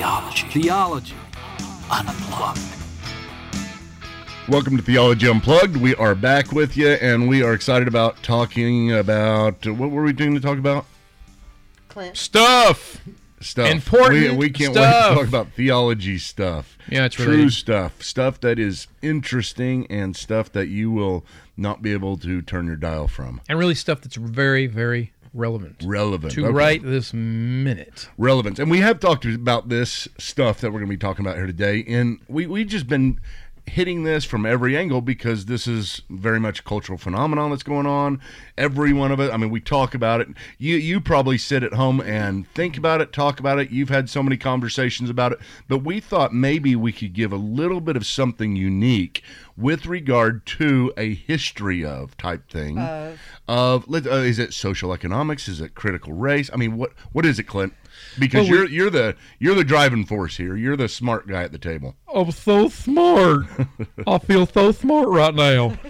Theology. Theology. Unplugged. Welcome to Theology Unplugged. We are back with you, and we are excited about talking about uh, what were we doing to talk about? Clint. Stuff. Stuff. Important We, we can't wait to talk about theology stuff. Yeah, it's true related. stuff, stuff that is interesting, and stuff that you will not be able to turn your dial from. And really stuff that's very, very relevant. Relevant To Okay. right this minute. relevance. And we have talked about this stuff that we're going to be talking about here today. And we we've just been hitting this from every angle because this is very much a cultural phenomenon that's going on. Every one of it. I mean, we talk about it. You you probably sit at home and think about it, talk about it. You've had so many conversations about it. But we thought maybe we could give a little bit of something unique with regard to a history of type thing of let- uh, is it social economics? Is it critical race? I mean what what is it clint? Because Well, you're you're the you're the driving force here. You're the smart guy at the table. I'm so smart. I feel so smart right now.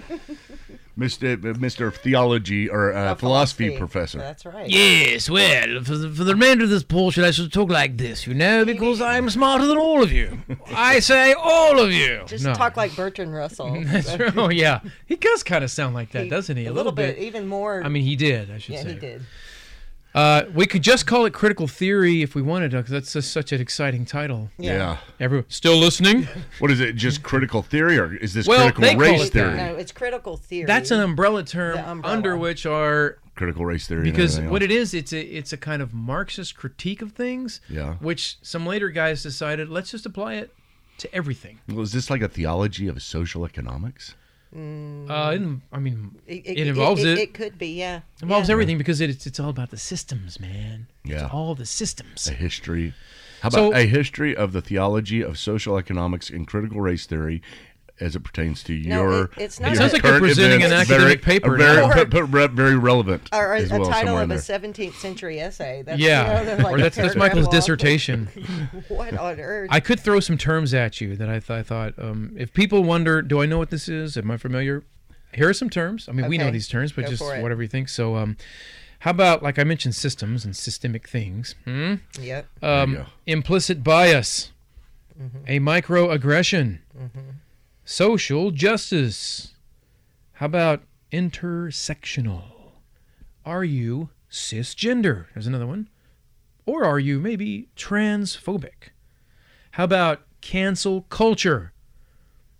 mr mr theology or uh, Uh, philosophy, professor That's right. Yes, well, for the, for the remainder of this portion, I should talk like this, you know, because I'm smarter than all of you. I say all of you. Just No. talk like Bertrand Russell. That's true. Oh, yeah. He does kind of sound like that, He- doesn't he? A little bit, even more. I mean, he did, I should yeah, say. he did. Uh, we could just call it critical theory if we wanted to, because that's just such an exciting title. yeah. Yeah. Everyone still listening? what is it just critical theory or is this Well, critical race it that. theory No, it's critical theory. That's an umbrella term umbrella. under which are critical race theory because everything what it is, it's a it's a kind of Marxist critique of things. Yeah. Which some later guys decided let's just apply it to everything. well, is this like a theology of social economics Uh, in, I mean, It, it, involves it. It, could be, yeah. involves yeah. everything because it, it's it's all about the systems, man. Yeah. It's all the systems. a history how about So- a history of the theology of social economics and critical race theory as it pertains to No, your it- it's not your It sounds like you're presenting an academic very, paper very, now. put- put re- very relevant Or a, as a title of in a 17th century essay. That's, yeah, You know, like or that's that's Michael's long. dissertation. what on earth? I could throw some terms at you that I, th- I thought um, if people wonder, do I know what this is? Am I familiar? Here are some terms. I mean, we know these terms, but Go just whatever you think. So, um, how about like I mentioned, systems and systemic things. Hmm? yep. Um, implicit bias, Mm-hmm. a microaggression, social justice. How about intersectional? Are you cisgender? There's another one. Or are you maybe transphobic? How about cancel culture?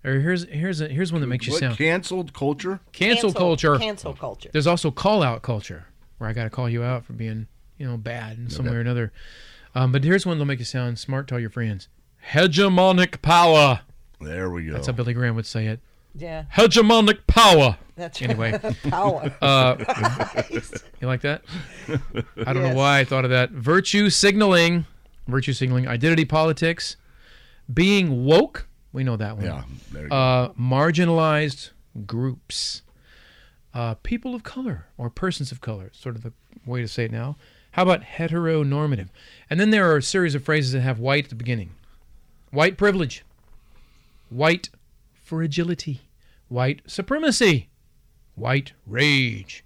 Or here's here's a, here's one that makes you what sound canceled culture cancel, culture. Cancel culture. There's also call out culture, where I got to call you out for being, you know, bad in some way or another. Um, but here's one that'll make you sound smart to all your friends. Hegemonic power. There we go That's how Billy Graham would say it. Yeah. Hegemonic power. That's Anyway, power. uh, you like that? I don't know why I thought of that. Virtue signaling, virtue signaling, identity politics, being woke. We know that one. yeah there you go. Uh, marginalized groups, uh, people of color or persons of color, sort of the way to say it now. How about heteronormative? And then there are a series of phrases that have white at the beginning white privilege, white fragility, white supremacy, white rage.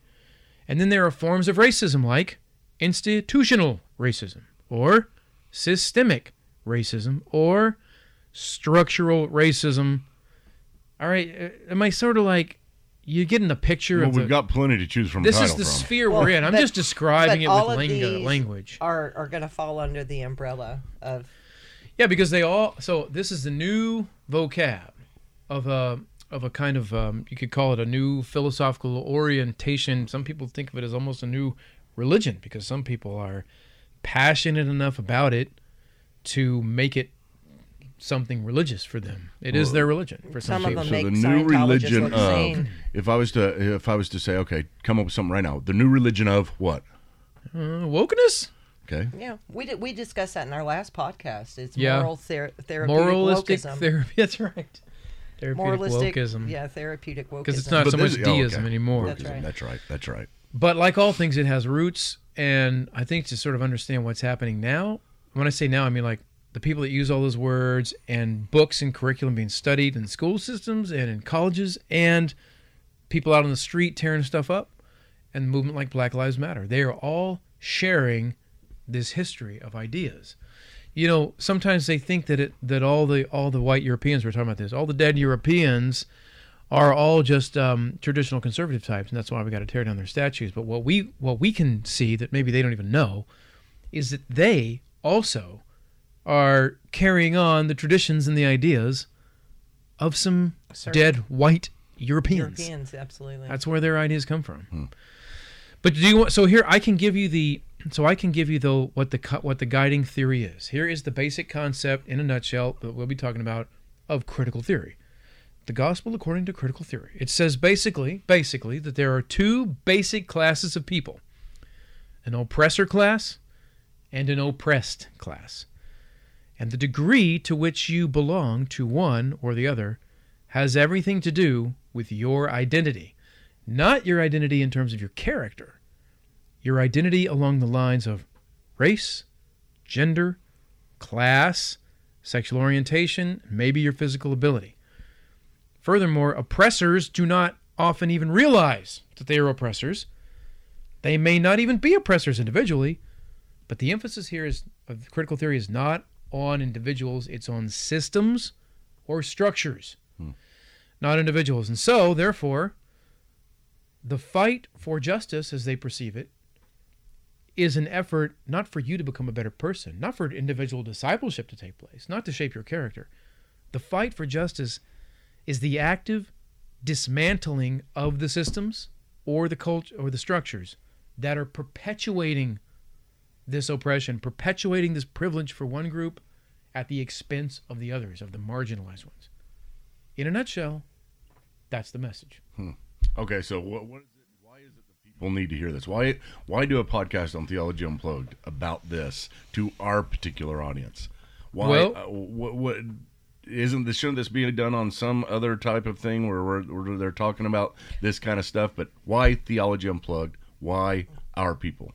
And then there are forms of racism like institutional racism or systemic racism or structural racism. All right, uh, am I sort of like you getting the picture well, of we've the, got plenty to choose from this is the from. sphere Well, we're in. I'm but- just describing but it all with of lingo, these language. Are are going to fall under the umbrella of Yeah, because they all. So this is the new vocab of a of a kind of um, you could call it a new philosophical orientation. Some people think of it as almost a new religion because some people are passionate enough about it to make it something religious for them. It is their religion for some, Some of people. them so make the new religion of if I was to if I was to say okay come up with something right now the new religion of what Uh, wokeness, okay yeah. We did, we discussed that in our last podcast. It's Yeah. moral ther- therapeutic moralistic wokeism. therapy. That's right. Therapeutic Moralistic, wokeism. yeah, therapeutic wokeism. Because it's not But so much this- oh, deism okay. anymore. That's right. that's right that's right But like all things, it has roots, and I think to sort of understand what's happening now. When I say now, I mean like the people that use all those words and books and curriculum being studied in school systems and in colleges, and people out on the street tearing stuff up, and movement like Black Lives Matter. They are all sharing this history of ideas. you know, sometimes they think that it that all the all the white Europeans we're talking about this, all the dead Europeans are all just um, traditional conservative types, and that's why we got to tear down their statues. But what we what we can see that maybe they don't even know is that they also are carrying on the traditions and the ideas of some Certain dead white Europeans. Europeans, absolutely. That's where their ideas come from. But do you want? So here I can give you the. So I can give you though what the what the guiding theory is. Here is the basic concept in a nutshell that we'll be talking about of critical theory. The gospel according to critical theory. It says basically, basically that there are two basic classes of people: an oppressor class and an oppressed class. And the degree to which you belong to one or the other has everything to do with your identity. Not your identity in terms of your character, your identity along the lines of race, gender, class, sexual orientation, maybe your physical ability. Furthermore, oppressors do not often even realize that they are oppressors. They may not even be oppressors individually, but the emphasis here is of critical theory is not on individuals, it's on systems or structures, hmm. not individuals. And so, therefore, the fight for justice, as they perceive it, is an effort not for you to become a better person, not for individual discipleship to take place, not to shape your character. The fight for justice is the active dismantling of the systems or the culture or the structures that are perpetuating this oppression, perpetuating this privilege for one group at the expense of the others, of the marginalized ones. In a nutshell, that's the message. Hmm. Okay, so what, what is it? Why is it that people need to hear this? Why why do a podcast on Theology Unplugged about this to our particular audience? Why? Well- uh, what, what isn't this? Shouldn't this be done on some other type of thing where, we're, where they're talking about this kind of stuff? But why Theology Unplugged? Why our people?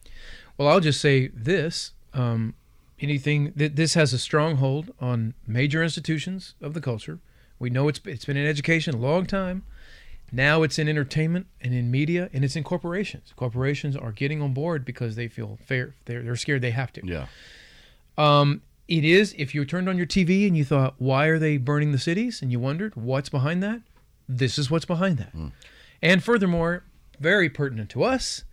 Well, I'll just say this: um, anything that this has a stronghold on major institutions of the culture. We know it's it's been in education a long time. Now it's in entertainment and in media, and it's in corporations. Corporations are getting on board because they feel fair. They're, they're scared they have to. Yeah, Um, it is if you turned on your TV and you thought, why are they burning the cities? And you wondered what's behind that. This is what's behind that. And furthermore, very pertinent to us,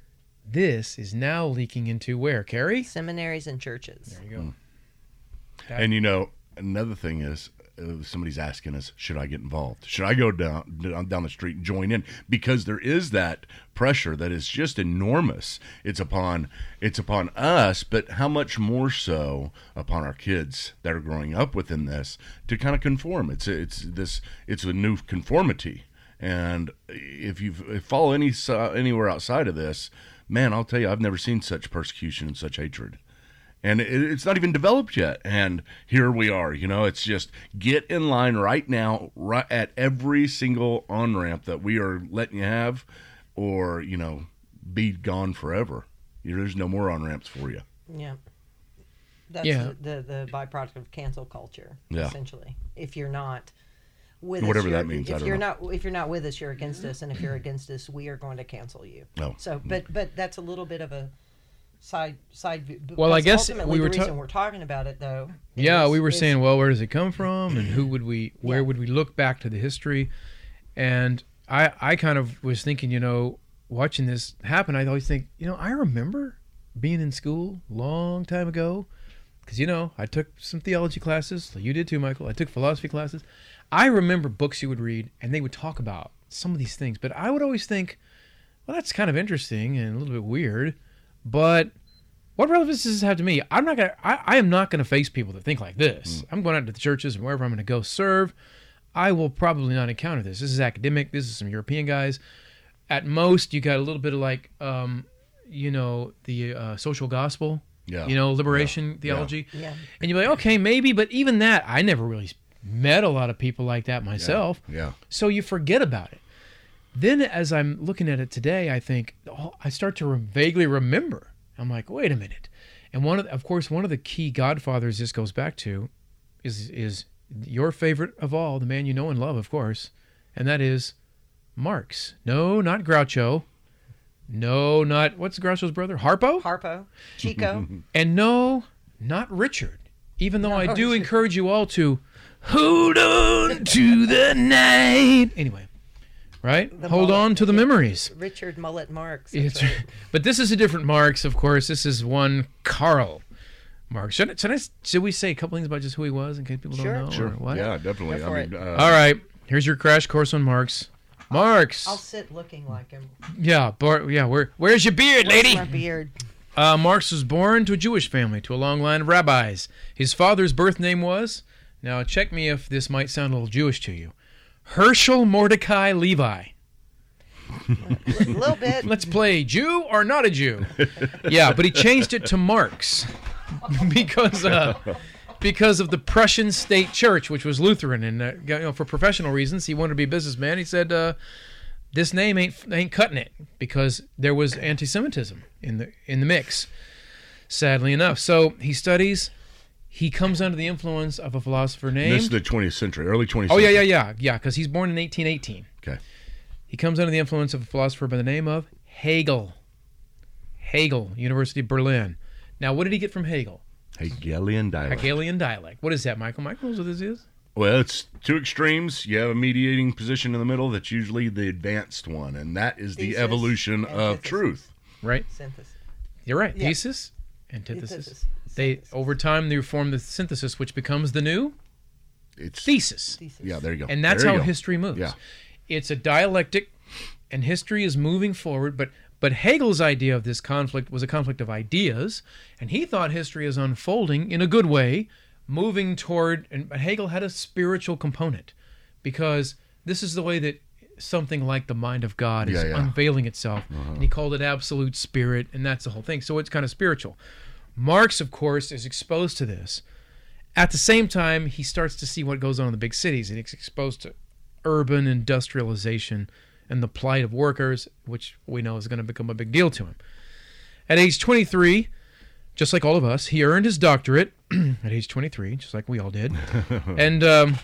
this is now leaking into where, Carrie? Seminaries and churches. There you go. That- and you know another thing is. Uh, somebody's asking us, should I get involved? Should I go down down the street and join in? Because there is that pressure that is just enormous. It's upon it's upon us, but how much more so upon our kids that are growing up within this to kind of conform. It's it's this it's a new conformity, and if you follow any anywhere outside of this, man, I'll tell you, I've never seen such persecution and such hatred and it, it's not even developed yet and here we are you know it's just get in line right now right at every single on ramp that we are letting you have or you know be gone forever there's no more on ramps for you Yeah. That's Yeah. the, the the byproduct of cancel culture, Yeah. essentially. If you're not with Whatever us, that you're- means, I If don't you're know. not if you're not with us, you're against us, and if you're against us, we are going to cancel you. No. So, but but that's a little bit of a side side view. Well, I guess we were the ta- reason we're talking about it though. Yeah, is- we were is- saying, well, where does it come from, and who would we, where Yeah. would we look back to the history? And I, I kind of was thinking, you know, watching this happen, I always think, you know, I remember being in school long time ago, because you know, I took some theology classes. You did too, Michael. I took philosophy classes. I remember books you would read, and they would talk about some of these things, but I would always think, well, that's kind of interesting and a little bit weird, but what relevance does this have to me? I'm not gonna. I, I am not gonna face people that think like this. I'm going out to the churches and wherever I'm gonna go serve. I will probably not encounter this. This is academic. This is some European guys. At most, you got a little bit of like, um, you know, the uh, social gospel. Yeah. You know, liberation theology. Yeah. And you're like, okay, maybe, but even that, I never really met a lot of people like that myself. yeah So you forget about it. Then, as I'm looking at it today, I think oh, I start to re- vaguely remember. I'm like, wait a minute. And one of, the, of course, one of the key godfathers this goes back to is is your favorite of all, the man you know and love, of course, and that is Marx. No, not Groucho. No, not what's Groucho's brother, Harpo. Harpo, Chico. And no, not Richard. Even though I do it's- encourage you all to hold on to the night. Anyway, right? The hold mullet. on to the memories. Richard Mullet Marx. It's, right. but this is a different Marx, of course. This is one Karl Marx. Should, I- should, I, should we say a couple things about just who he was in case people Sure. don't know? Sure. What? Yeah, definitely. I mean, uh, All right. Here's your crash course on Marx. Marx. I'll sit looking like him. yeah, Bar- yeah. Where, where's your beard, Where's lady? my beard. Uh, Marx was born to a Jewish family, to a long line of rabbis. His father's birth name was, now check me if this might sound a little Jewish to you, Herschel Mordecai Levi. A little bit. Let's play Jew or not a Jew. yeah, but he changed it to Marx because uh, because of the Prussian state church, which was Lutheran, and uh, you know, for professional reasons, he wanted to be a businessman. He said, uh, "This name ain't ain't cutting it," because there was anti-Semitism in the in the mix. Sadly enough, so he studies. He comes under the influence of a philosopher named. this is the 20th century, early 20th oh yeah, yeah, yeah, yeah, because he's born in 1818. Okay. He comes under the influence of a philosopher by the name of Hegel. Hegel, University of Berlin. Now, what did he get from Hegel? Hegelian dialect. Hegelian dialect. What is that, Michael? Michael knows what this is? Well, it's two extremes. You have a mediating position in the middle that's usually the advanced one, and that is the Thesis, evolution of antithesis. truth. Right? Synthesis. You're right. Yeah. Thesis, antithesis. Antithesis. They over time they form the synthesis, which becomes the new It's thesis. Thesis. yeah, there you go. And that's how go. history moves. Yeah. It's a dialectic, and history is moving forward. But but Hegel's idea of this conflict was a conflict of ideas, and he thought history is unfolding in a good way, moving toward. And Hegel had a spiritual component, because this is the way that something like the mind of God is Yeah, yeah. unveiling itself, uh-huh. and he called it absolute spirit, and that's the whole thing. So it's kind of spiritual. Marx, of course, is exposed to this. At the same time, he starts to see what goes on in the big cities, and he's exposed to urban industrialization and the plight of workers, which we know is going to become a big deal to him. At age 23, just like all of us, he earned his doctorate at age 23, just like we all did. and um,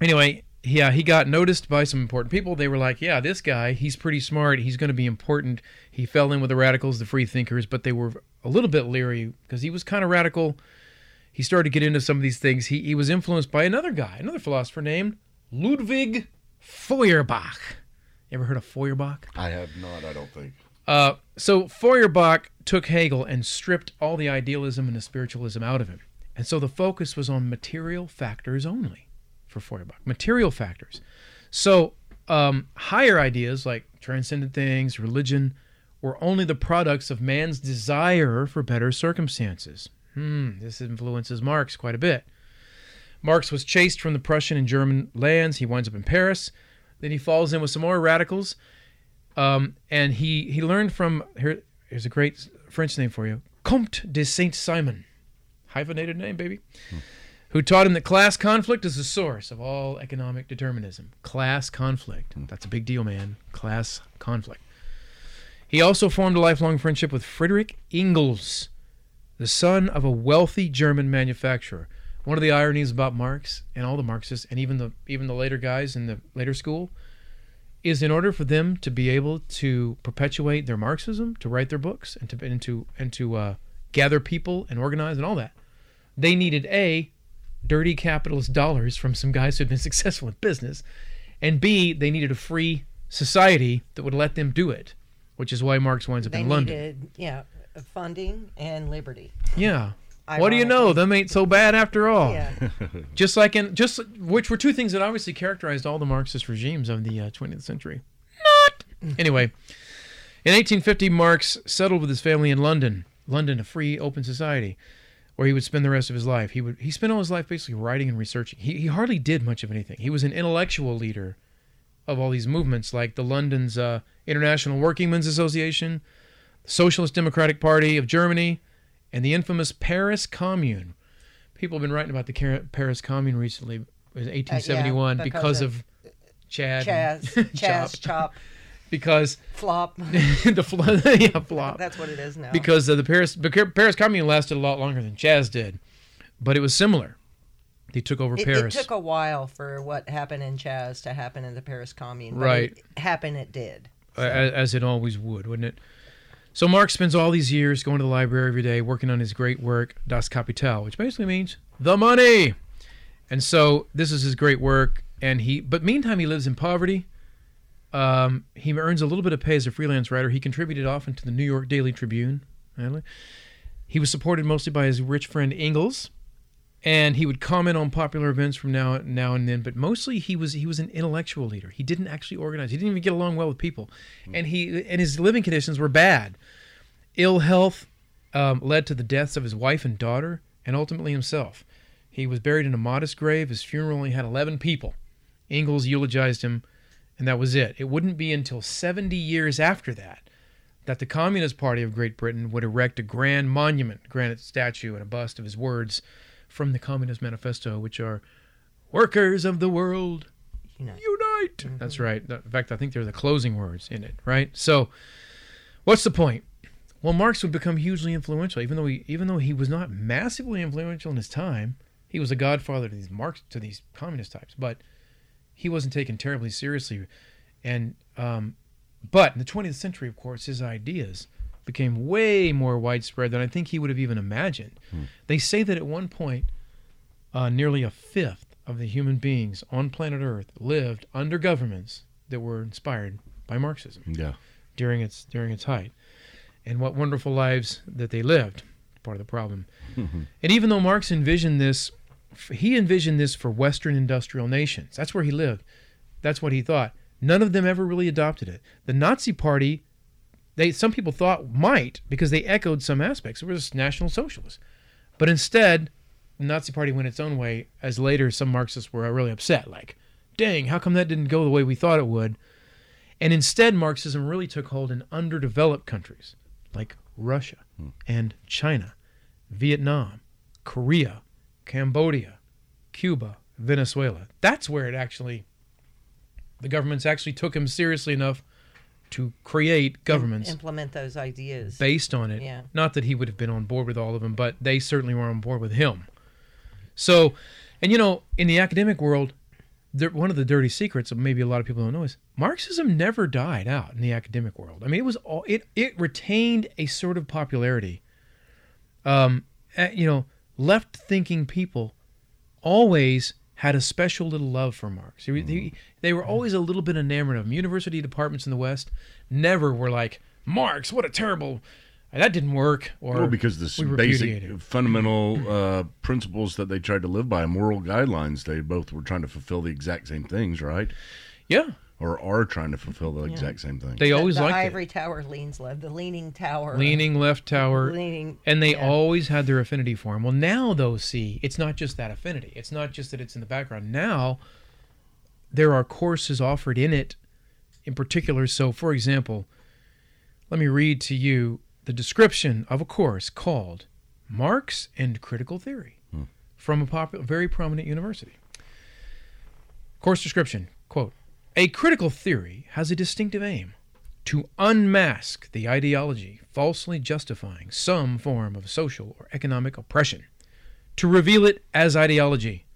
anyway, yeah, he got noticed by some important people. They were like, "Yeah, this guy, he's pretty smart. He's going to be important." He fell in with the radicals, the free thinkers, but they were a little bit leery because he was kind of radical. He started to get into some of these things. He he was influenced by another guy, another philosopher named Ludwig Feuerbach. You ever heard of Feuerbach? I have not. I don't think. Uh, so Feuerbach took Hegel and stripped all the idealism and the spiritualism out of him. And so the focus was on material factors only for. Material factors. So um, higher ideas like transcendent things, religion, were only the products of man's desire for better circumstances. Hmm, this influences Marx quite a bit. Marx was chased from the Prussian and German lands. He winds up in Paris. Then he falls in with some more radicals. Um, and he, he learned from here. Here's a great French name for you, Comte de Saint Simon, hyphenated name, baby, who taught him that class conflict is the source of all economic determinism. Class conflict. That's a big deal, man. Class conflict. He also formed a lifelong friendship with Friedrich Engels, the son of a wealthy German manufacturer. One of the ironies about Marx and all the Marxists, and even the even the later guys in the later school, is in order for them to be able to perpetuate their Marxism, to write their books, and to and to and to uh, gather people and organize and all that, they needed a dirty capitalist dollars from some guys who had been successful in business, and b they needed a free society that would let them do it, which is why Marx winds up They in London. needed, yeah, funding and liberty. Yeah. What do you know? Them ain't so bad after all. Yeah. Just like in just which were two things that obviously characterized all the Marxist regimes of the uh, 20th century. Not. Anyway, in 1850, Marx settled with his family in London. London, a free, open society, where he would spend the rest of his life. He would he spent all his life basically writing and researching. He he hardly did much of anything. He was an intellectual leader of all these movements, like the London's uh, International Workingmen's Association, the Socialist Democratic Party of Germany, and the infamous Paris Commune. People have been writing about the Paris Commune recently. It was 1871 because because of of Chad, Chaz, Chaz, Chop. chop, because flop. the flo- yeah flop That's what it is now. because the Paris the Paris Commune lasted a lot longer than Chaz did, but it was similar. They took over it, it took a while for what happened in Chaz to happen in the Paris Commune. Right. It happened. It did. a- as it always would, wouldn't it? So Mark spends all these years going to the library every day, working on his great work Das Kapital, which basically means the money. And so this is his great work. And he, but meantime, he lives in poverty. Um, he earns a little bit of pay as a freelance writer. He contributed often to the New York Daily Tribune. He was supported mostly by his rich friend Engels, and he would comment on popular events from now now and then. But mostly, he was he was an intellectual leader. He didn't actually organize. He didn't even get along well with people, and he and his living conditions were bad. Ill health um, led to the deaths of his wife and daughter, and ultimately himself. He was buried in a modest grave. His funeral only had 11 people. Engels eulogized him, and that was it. It wouldn't be until 70 years after that that the Communist Party of Great Britain would erect a grand monument, granite statue, and a bust of his words from the Communist Manifesto, which are "Workers of the world, Unite. unite." Mm-hmm. That's right. In fact, I think they're the closing words in it. Right. So, what's the point? Well, Marx would become hugely influential, even though he even though he was not massively influential in his time. He was a godfather to these Marx to these communist types, but he wasn't taken terribly seriously. And um, but in the 20th century, of course, his ideas became way more widespread than I think he would have even imagined. They say that at one point, uh, nearly a fifth of the human beings on planet Earth lived under governments that were inspired by Marxism Yeah. during its during its height, and what wonderful lives that they lived. Part of the problem. and even though Marx envisioned this, he envisioned this for Western industrial nations. That's where he lived. That's what he thought. None of them ever really adopted it. The Nazi Party, they some people thought might because they echoed some aspects. It was National Socialists, but instead, the Nazi Party went its own way. As later, some Marxists were really upset, like, "Dang, how come that didn't go the way we thought it would?" And instead, Marxism really took hold in underdeveloped countries like Russia hmm. and China, Vietnam, Korea, Cambodia, Cuba, Venezuela. That's where it actually, the governments actually took him seriously enough to create governments implement those ideas. based on it. Yeah. Not that he would have been on board with all of them, but they certainly were on board with him. So, and you know, in the academic world, there, one of the dirty secrets of maybe a lot of people don't know is Marxism never died out in the academic world. I mean, it was all it it retained a sort of popularity. Um, eh, you know, left thinking people always had a special little love for Marx. They, they, they were always a little bit enamored of him. University departments in the West never were like Marx. What a terrible that didn't work. Or Well, because the we basic fundamental uh, principles that they tried to live by, moral guidelines, they both were trying to fulfill the exact same things, right? yeah, Or are trying to fulfill the exact same thing. they The- always the liked ivory it. tower leans left. The leaning tower. Leaning left tower. Leaning. And they yeah. always had their affinity for him. Well, now, though, see, it's not just that affinity. It's not just that it's in the background. Now, there are courses offered in it in particular. So, for example, let me read to you the description of a course called Marx and Critical Theory hmm. from a popular, very prominent university. Course description quote, A critical theory has a distinctive aim to unmask the ideology falsely justifying some form of social or economic oppression, to reveal it as ideology,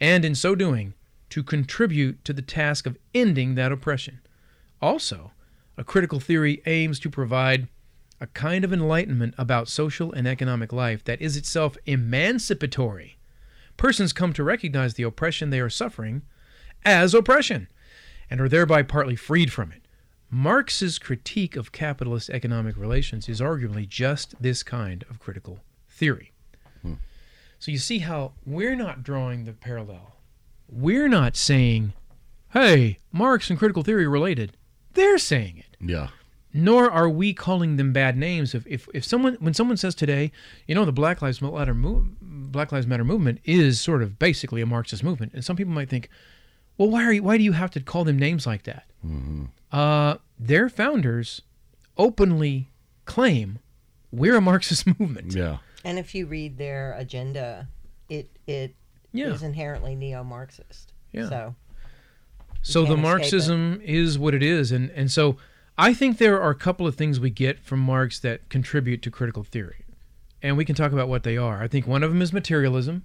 and in so doing, to contribute to the task of ending that oppression. Also, a critical theory aims to provide a kind of enlightenment about social and economic life that is itself emancipatory. Persons come to recognize the oppression they are suffering as oppression and are thereby partly freed from it. Marx's critique of capitalist economic relations is arguably just this kind of critical theory. Hmm. So you see how we're not drawing the parallel. We're not saying, hey, Marx and critical theory are related. They're saying it yeah. nor are we calling them bad names. If, if, if someone when someone says today, you know, the Black Lives Matter Black Lives Matter movement is sort of basically a Marxist movement, and some people might think, well, why are you, why do you have to call them names like that? Uh, their founders openly claim we're a Marxist movement. Yeah. And if you read their agenda, it it is Yeah. inherently neo-Marxist. Yeah. So So the can't escape it. Marxism is what it is, and and so I think there are a couple of things we get from Marx that contribute to critical theory, and we can talk about what they are. I think one of them is materialism.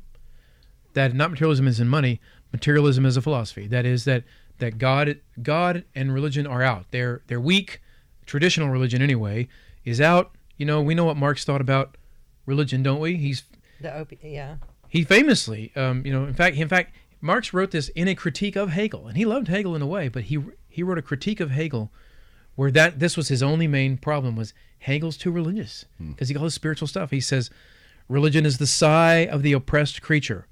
That not materialism is in money, materialism is a philosophy. That is that that God God and religion are out. They're they're weak. Traditional religion anyway is out. You know we know what Marx thought about religion, don't we? He's the op- yeah, he famously, um, you know, in fact, in fact, Marx wrote this in a critique of Hegel, and he loved Hegel in a way, but he he wrote a critique of Hegel where that this was his only main problem was Hegel's too religious because he calls spiritual stuff. He says religion is the sigh of the oppressed creature,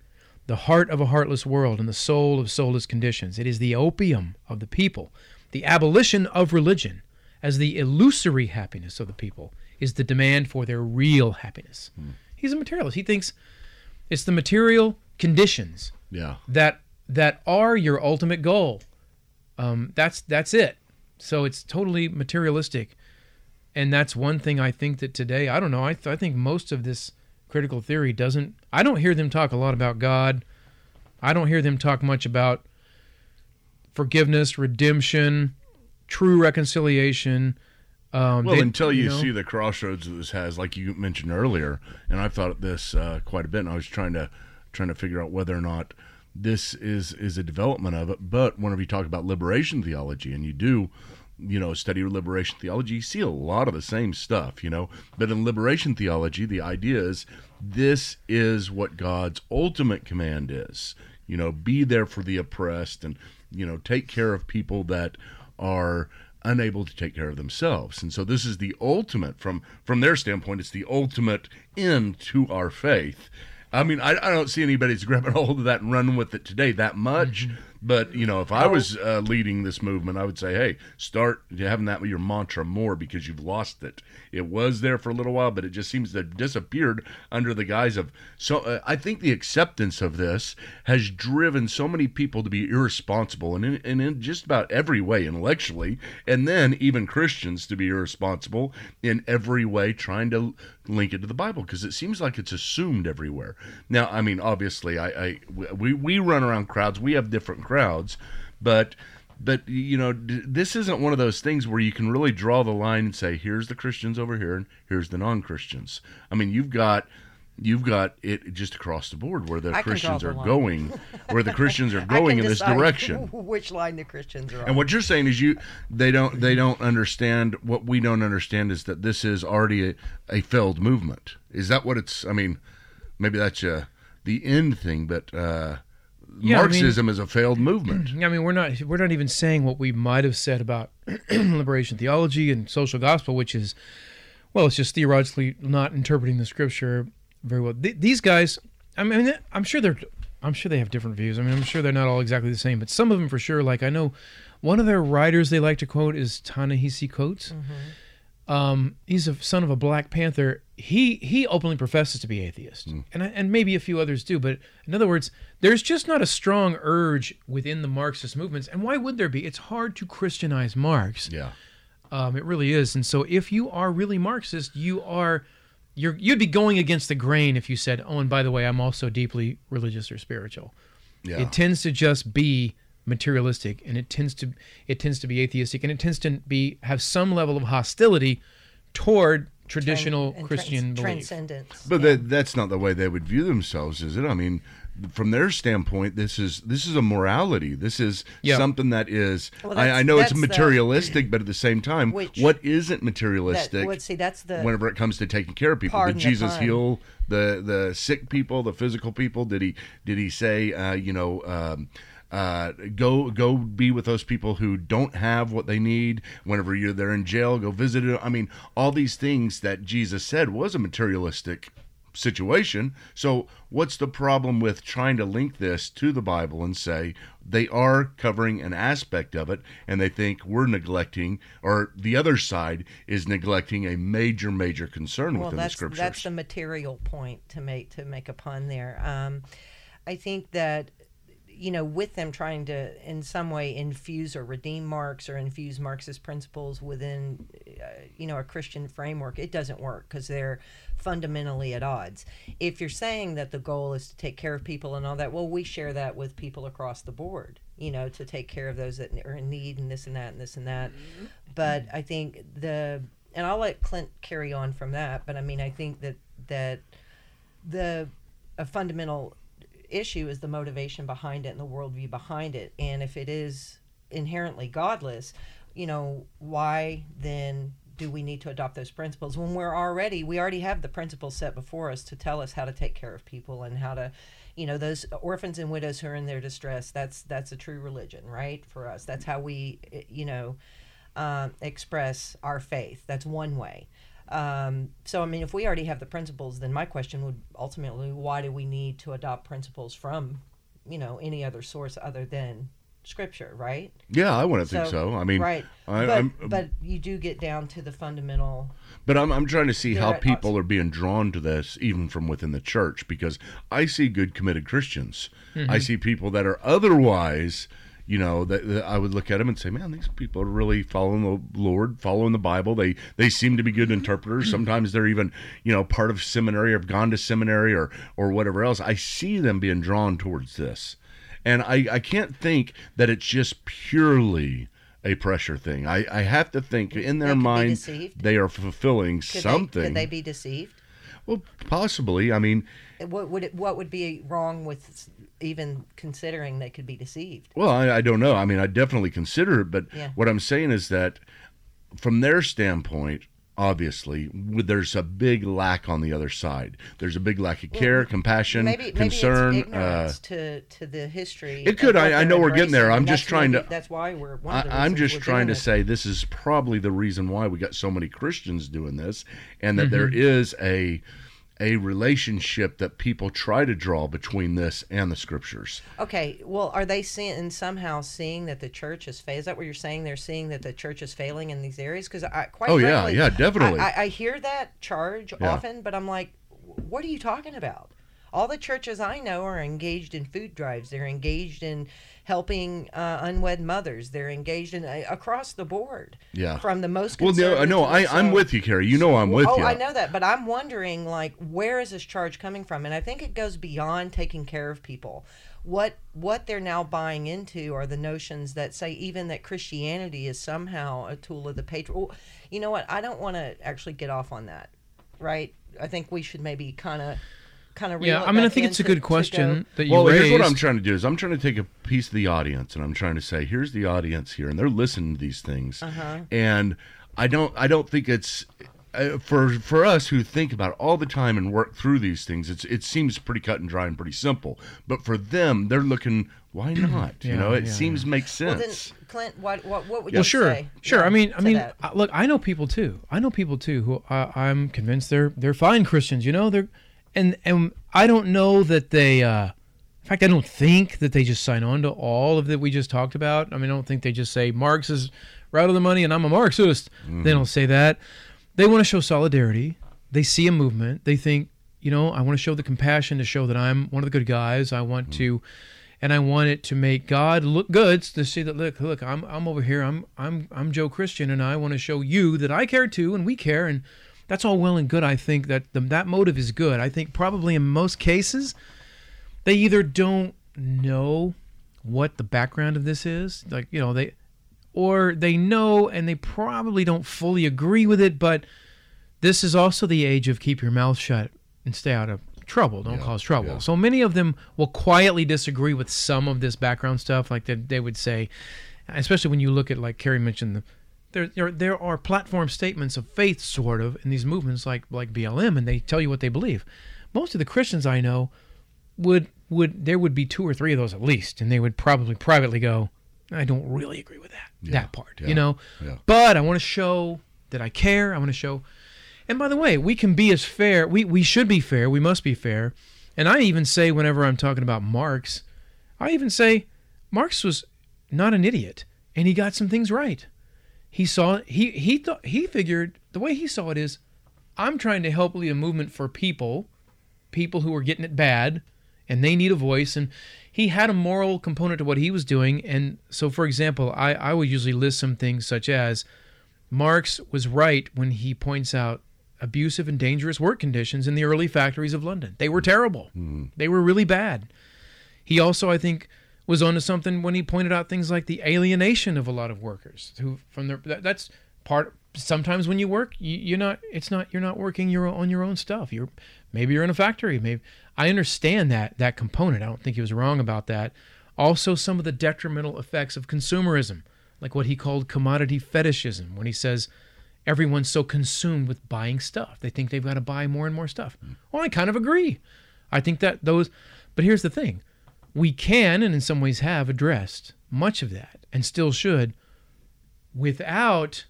the heart of a heartless world, and the soul of soulless conditions. It is the opium of the people. The abolition of religion as the illusory happiness of the people is the demand for their real happiness. He's a materialist. He thinks it's the material conditions Yeah. that that are your ultimate goal. Um, that's that's it. So it's totally materialistic, and that's one thing I think that today I don't know. I th- I think most of this critical theory doesn't. I don't hear them talk a lot about God. I don't hear them talk much about forgiveness, redemption, true reconciliation. Um, Well, they- until you, know, see the crossroads that this has, like you mentioned earlier, and I've thought of this uh, quite a bit, and I was trying to trying to figure out whether or not this is is a development of it. But whenever you talk about liberation theology, and you do, you know, study liberation theology, you see a lot of the same stuff, you know. But in liberation theology, the idea is this is what God's ultimate command is. You know, be there for the oppressed, and you know, take care of people that are unable to take care of themselves and so this is the ultimate from from their standpoint it's the ultimate end to our faith i mean i, I don't see anybody's grabbing hold of that and running with it today that much mm-hmm. But you know if i was uh, leading this movement i would say hey start having that be your mantra more because you've lost it. It was there for a little while but it just seems to have disappeared under the guise of so uh, i think the acceptance of this has driven so many people to be irresponsible and in, and in just about every way intellectually and then even christians to be irresponsible in every way trying to link it to the bible because it seems like it's assumed everywhere. Now i mean obviously i, I we, we run around crowds. We have different crowds but but you know d- this isn't one of those things where you can really draw the line and say here's the christians over here and here's the non-christians i mean you've got you've got it just across the board where the I christians the are line. going where the christians are going in this direction Which line the Christians are on. and what you're saying is you they don't they don't understand what we don't understand is that this is already a, a failed movement. Is that what it's? I mean, maybe that's uh, the end thing, but uh, Yeah, I mean- Marxism is a failed movement. I mean, we're not we're not even saying what we might have said about liberation theology and social gospel, which is, well, it's just theologically not interpreting the scripture very well. Th- these guys, I mean, I'm sure they're, I'm sure they have different views. I mean, I'm sure they're not all exactly the same, but some of them for sure. Like I know, one of their writers they like to quote is Ta-Nehisi Coates. Um, he's a son of a Black Panther. He he openly professes to be atheist, and and maybe a few others do. But in other words, there's just not a strong urge within the Marxist movements. And why would there be? It's hard to Christianize Marx. Yeah, Um, it really is. And so if you are really Marxist, you are you're you'd be going against the grain if you said, "Oh, and by the way, I'm also deeply religious or spiritual." yeah. It tends to just be materialistic, and it tends to it tends to be atheistic, and it tends to be have some level of hostility toward traditional and Christian trans- belief. transcendence. But that, that's not the way they would view themselves, is it? I mean, from their standpoint, this is this is a morality. This is Yeah. something that is. Well, I, I that's- know it's that's the- materialistic, but at the same time, Which- what isn't that, materialistic? well, see, that's the whenever it comes to taking care of people. Pardon Did the Jesus pun. heal the the sick people, the physical people? Did he did he say, uh, you know, um, uh, go go be with those people who don't have what they need? Whenever you're they're in jail, go visit it. I mean, all these things that Jesus said was a materialistic situation. So, what's the problem with trying to link this to the Bible and say they are covering an aspect of it and they think we're neglecting, or the other side is neglecting a major, major concern well, within the scriptures? that's the material point to make to make a pun there. Um, I think that you know, with them trying to in some way infuse or redeem Marx or infuse Marxist principles within, uh, you know, a Christian framework, it doesn't work because they're fundamentally at odds. If you're saying that the goal is to take care of people and all that, well, we share that with people across the board, you know, to take care of those that are in need and this and that and this and that. But I think the and I'll let Clint carry on from that. But I mean, I think that that the a fundamental issue is the motivation behind it and the worldview behind it. And if it is inherently godless, you know, why then do we need to adopt those principles when we're already we already have the principles set before us to tell us how to take care of people and how to you know those orphans and widows who are in their distress that's that's a true religion right for us. That's how we eh, you know um, express our faith. That's one way um, so i mean if we already have the principles then my question would ultimately why do we need to adopt principles from you know any other source other than scripture right Yeah, I wouldn't think so. I mean, right I, but, I'm, but you do get down to the fundamental But I'm, I'm trying to see how There are- people are being drawn to this, even from within the church, because I see good, committed Christians. I see people that are otherwise, you know, that, that I would look at them and say, man, these people are really following the Lord, following the Bible. They they seem to be good interpreters. Sometimes they're even, you know, part of seminary or have gone to seminary or or whatever else. I see them being drawn towards this, and I I can't think that it's just purely. A pressure thing. I, I have to think in their mind they are fulfilling could something. they, could they be deceived Well, possibly. I mean, what would it, what would be wrong with even considering they could be deceived well, I, I don't know. I mean, I definitely consider it, but Yeah. what I'm saying is that from their standpoint, obviously, there's a big lack on the other side. There's a big lack of care, compassion, maybe concern. maybe uh, to to the history It could. I- I know we're getting there. I'm just trying maybe- to- that's why we're I, I'm just trying to it. say this is probably the reason why we got so many Christians doing this, and that there Mm-hmm. is a a relationship that people try to draw between this and the scriptures. Okay, well, are they seeing somehow seeing that the church is failing? Is that what you're saying? They're seeing that the church is failing in these areas? Because I quite Oh, yeah, frankly, yeah, definitely. I, I, I hear that charge Yeah. often, but I'm like, what are you talking about? All the churches I know are engaged in food drives. They're engaged in helping uh, unwed mothers. They're engaged in uh, across the board. Yeah. From the most Well, no, no, I, I'm with you, Carrie. You know I'm with oh, you. Oh, I know that, but I'm wondering, like, where is this charge coming from? And I think it goes beyond taking care of people. What what they're now buying into are the notions that say even that Christianity is somehow a tool of the patron. You know what? I don't want to actually get off on that, right? I think we should maybe kind of kind of Yeah, I mean, I think it's a good question that you Well, raised. here's what I'm trying to do is I'm trying to take a piece of the audience and I'm trying to say, here's the audience here, and they're listening to these things, Uh-huh. and I don't, I don't think it's uh, for for us who think about it all the time and work through these things. It's it seems pretty cut and dry and pretty simple, but for them, they're looking, why not? you know, it yeah, seems makes Well, sense. then, Clint, what what what would Yeah. you Well, sure, say? sure. yeah, I mean, I mean, that? uh, look, I know people too. I know people too who uh, I'm convinced they're they're fine Christians. You know, they're and and I don't know that they. uh in fact, I don't think that they just sign on to all of that we just talked about. I mean, I don't think they just say Marx is right on the money and I'm a Marxist. They don't say that. They want to show solidarity. They see a movement. They think, you know, I want to show the compassion to show that I'm one of the good guys. I want to, and I want it to make God look good to see that look, look, I'm I'm over here. I'm I'm I'm Joe Christian, and I want to show you that I care too, and we care, and that's all well and good. I think that the, that motive is good. I think probably in most cases they either don't know what the background of this is like you know they or they know and they probably don't fully agree with it but this is also the age of keep your mouth shut and stay out of trouble don't cause trouble yeah. so many of them will quietly disagree with some of this background stuff like they, they would say especially when you look at like Carrie mentioned the there, there there are platform statements of faith sort of in these movements like like BLM and they tell you what they believe most of the Christians I know would would there would be two or three of those at least, and they would probably privately go, I don't really agree with that that part, yeah, you know. yeah. But I want to show that I care. I want to show. And by the way, we can be as fair. We we should be fair. We must be fair. And I even say whenever I'm talking about Marx, I even say Marx was not an idiot, and he got some things right. He saw he he thought he figured the way he saw it is, I'm trying to help lead a movement for people, people who are getting it bad, and they need a voice. And he had a moral component to what he was doing. And so, for example, I I would usually list some things such as Marx was right when he points out abusive and dangerous work conditions in the early factories of London. They were terrible. Hmm. They were really bad. He also, I think, was onto something when he pointed out things like the alienation of a lot of workers who from their that, that's part sometimes when you work you, you're not it's not you're not working your on your own stuff you're maybe you're in a factory maybe i understand that that component i don't think he was wrong about that also some of the detrimental effects of consumerism like what he called commodity fetishism when he says everyone's so consumed with buying stuff. They think they've got to buy more and more stuff. Hmm. Well, I kind of agree. I think that those, but here's the thing we can, and in some ways have, addressed much of that and still should without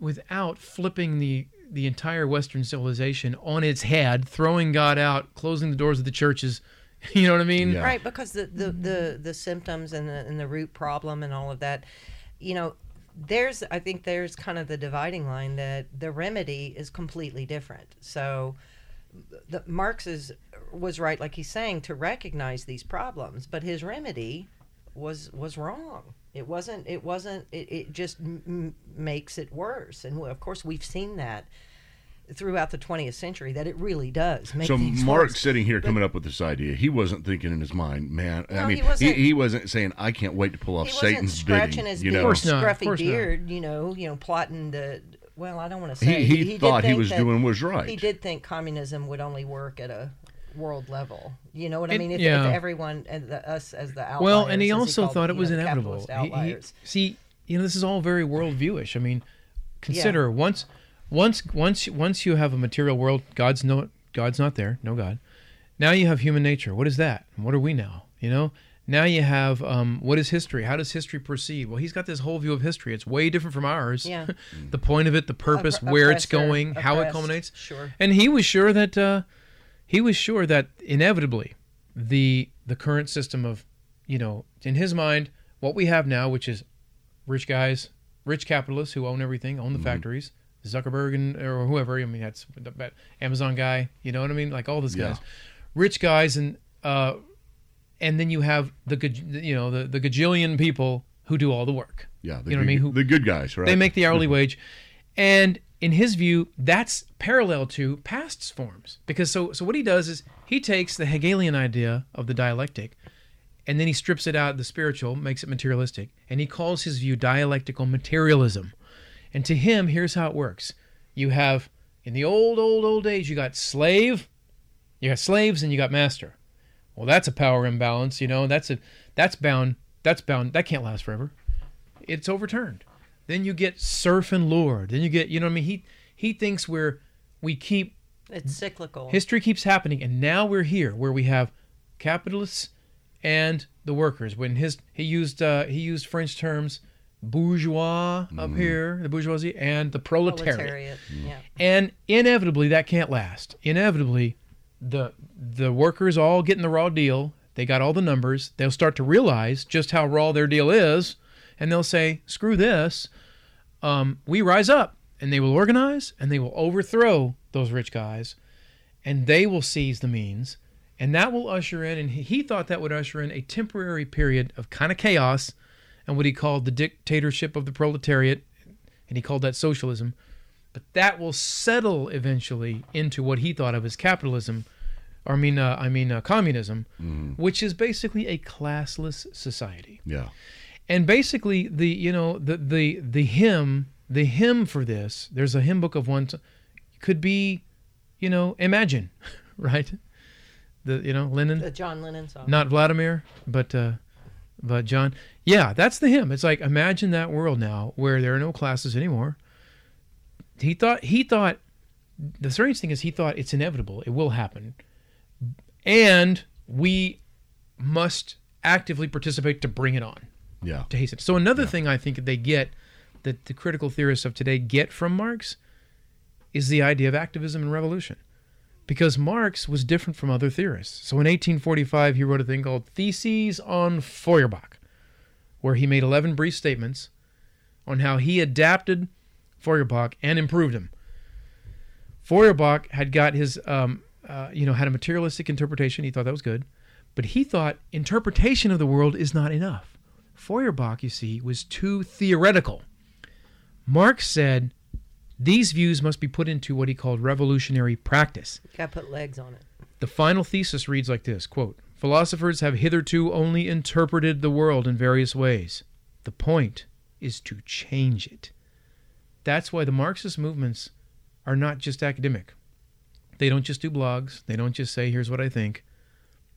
without flipping the the entire western civilization on its head throwing god out closing the doors of the churches you know what i mean Yeah. Right, because the, the, the, the symptoms and the, and the root problem and all of that, you know, there's, I think there's kind of the dividing line that the remedy is completely different. So the, Marx is, was right, like he's saying, to recognize these problems, but his remedy was was wrong. It wasn't. It wasn't. It, it just m- m- makes it worse. And of course, we've seen that throughout the 20th century that it really does make So things Marx sitting here coming up with this idea, he wasn't thinking in his mind, man. I mean, he he wasn't- he, wasn't saying, "I can't wait to pull off he wasn't Satan's scratching bidding." his you big know, course not, scruffy course not. beard, you know, you know, plotting the Well, I don't want to say he, he, did thought he was that- doing was right. He did think communism would only work at a world level. You know what I mean? If, yeah. if everyone and the, us as the outliers, well and he also called thought them, it was know, inevitable. He- he- see you know this is all very worldviewish. I mean consider once once once once you have a material world god's no god's not there no god. Now you have human nature. What is that? What are we now? You know? Now you have um, what is history? How does history proceed? Well he's got this whole view of history. It's way different from ours. Yeah. the point of it the purpose where it's going how it culminates. Sure. and he was sure that uh, he was sure that inevitably the the current system of you know in his mind what we have now which is rich guys rich capitalists who own everything own the factories zuckerberg and or whoever i mean that's that amazon guy you know what i mean like all those Yeah. guys rich guys and uh and then you have the you know the, the gajillion people who do all the work yeah, the you know what I good, mean? Who- the good guys, right? they make the hourly wage and in his view that's parallel to past forms. Because so so what he does is he takes the hegelian idea of the dialectic and then he strips it out the spiritual makes it materialistic and he calls his view dialectical materialism. And to him here's how it works. You have in the old old old days you got slave you got slaves and you got master. Well that's a power imbalance you know that's a that's bound that's bound that can't last forever. It's overturned. Then you get serf and lord. Then you get, you know what I mean? He he thinks we're we keep It's cyclical. history keeps happening, and now we're here where we have capitalists and the workers. When his he used uh, he used French terms bourgeois up here, the bourgeoisie, and the proletariat. proletariat. Yeah. And inevitably that can't last. Inevitably the the workers all getting the raw deal. They got all the numbers. They'll start to realize just how raw their deal is, and they'll say, "Screw this." Um, we rise up, and they will organize, and they will overthrow those rich guys, and they will seize the means, and that will usher in. And he, thought that would usher in a temporary period of kind of chaos, and what he called the dictatorship of the proletariat, and he called that socialism but that will settle eventually into what he thought of as capitalism, or I mean, uh, I mean uh, communism, which is basically a classless society. yeah, And basically, the you know the the the hymn the hymn for this. There's a hymn book of one. could be, you know, imagine, right? The you know Lennon The John Lennon song. not Vladimir, but uh, but John. Yeah, that's the hymn. It's like imagine that world now where there are no classes anymore. He thought he thought the strange thing is he thought it's inevitable. It will happen, and we must actively participate to bring it on yeah, to hasten. So another thing I think they get that the critical theorists of today get from Marx is the idea of activism and revolution. Because Marx was different from other theorists. So in 1845 he wrote a thing called Theses on Feuerbach, where he made 11 brief statements on how he adapted Feuerbach and improved him. Feuerbach had got his um, uh, you know, had a materialistic interpretation. He thought that was good. But he thought interpretation of the world is not enough. Feuerbach, you see, was too theoretical. Marx said these views must be put into what he called revolutionary practice. Got to put legs on it. The final thesis reads like this quote, Philosophers have hitherto only interpreted the world in various ways. The point is to change it. That's why the Marxist movements are not just academic. They don't just do blogs. They don't just say, here's what I think.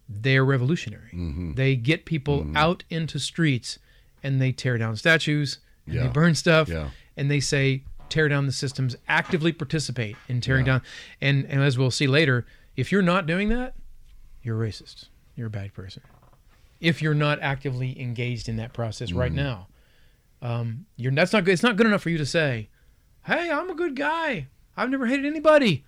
They're revolutionary. Mm-hmm. They get people out into streets and they tear down statues and Yeah. they burn stuff Yeah. and they say, tear down the systems, actively participate in tearing down. And, and as we'll see later, if you're not doing that, you're racist. You're a bad person. If you're not actively engaged in that process right now, um, you're that's not good. It's not good enough for you to say, "Hey, I'm a good guy. I've never hated anybody."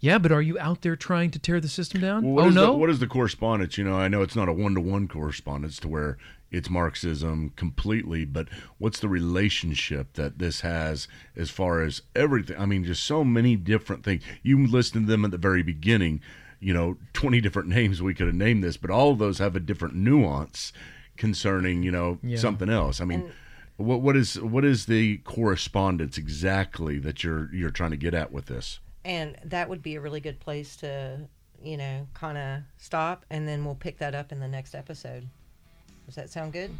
Yeah, but are you out there trying to tear the system down? Well, oh, what oh is no. The, what is the correspondence? You know, I know it's not a one to one correspondence to where it's Marxism completely, but what's the relationship that this has as far as everything? I mean, just so many different things. You listened to them at the very beginning. You know, twenty different names we could have named this, but all of those have a different nuance concerning you know Yeah. something else. I mean. what what is what is the correspondence exactly that you're you're trying to get at with this? and that would be a really good place to you know kind of stop and then we'll pick that up in the next episode. Does that sound good?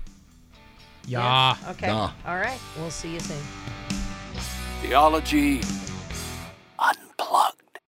Yeah, yeah? okay. Nah. all right. We'll see you soon. Theology unplugged.